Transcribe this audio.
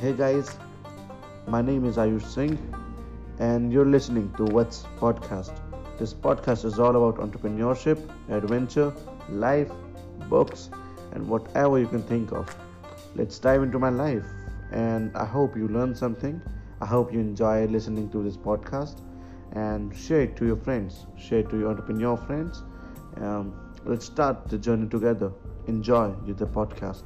Hey guys, my name is Ayush Singh, and you're listening to What's Podcast. This podcast is all about entrepreneurship, adventure, life, books, and whatever you can think of. Let's dive into my life, and I hope you learn something. I hope you enjoy listening to this podcast and share it to your friends, share it to your entrepreneur friends. Um, let's start the journey together. Enjoy the podcast.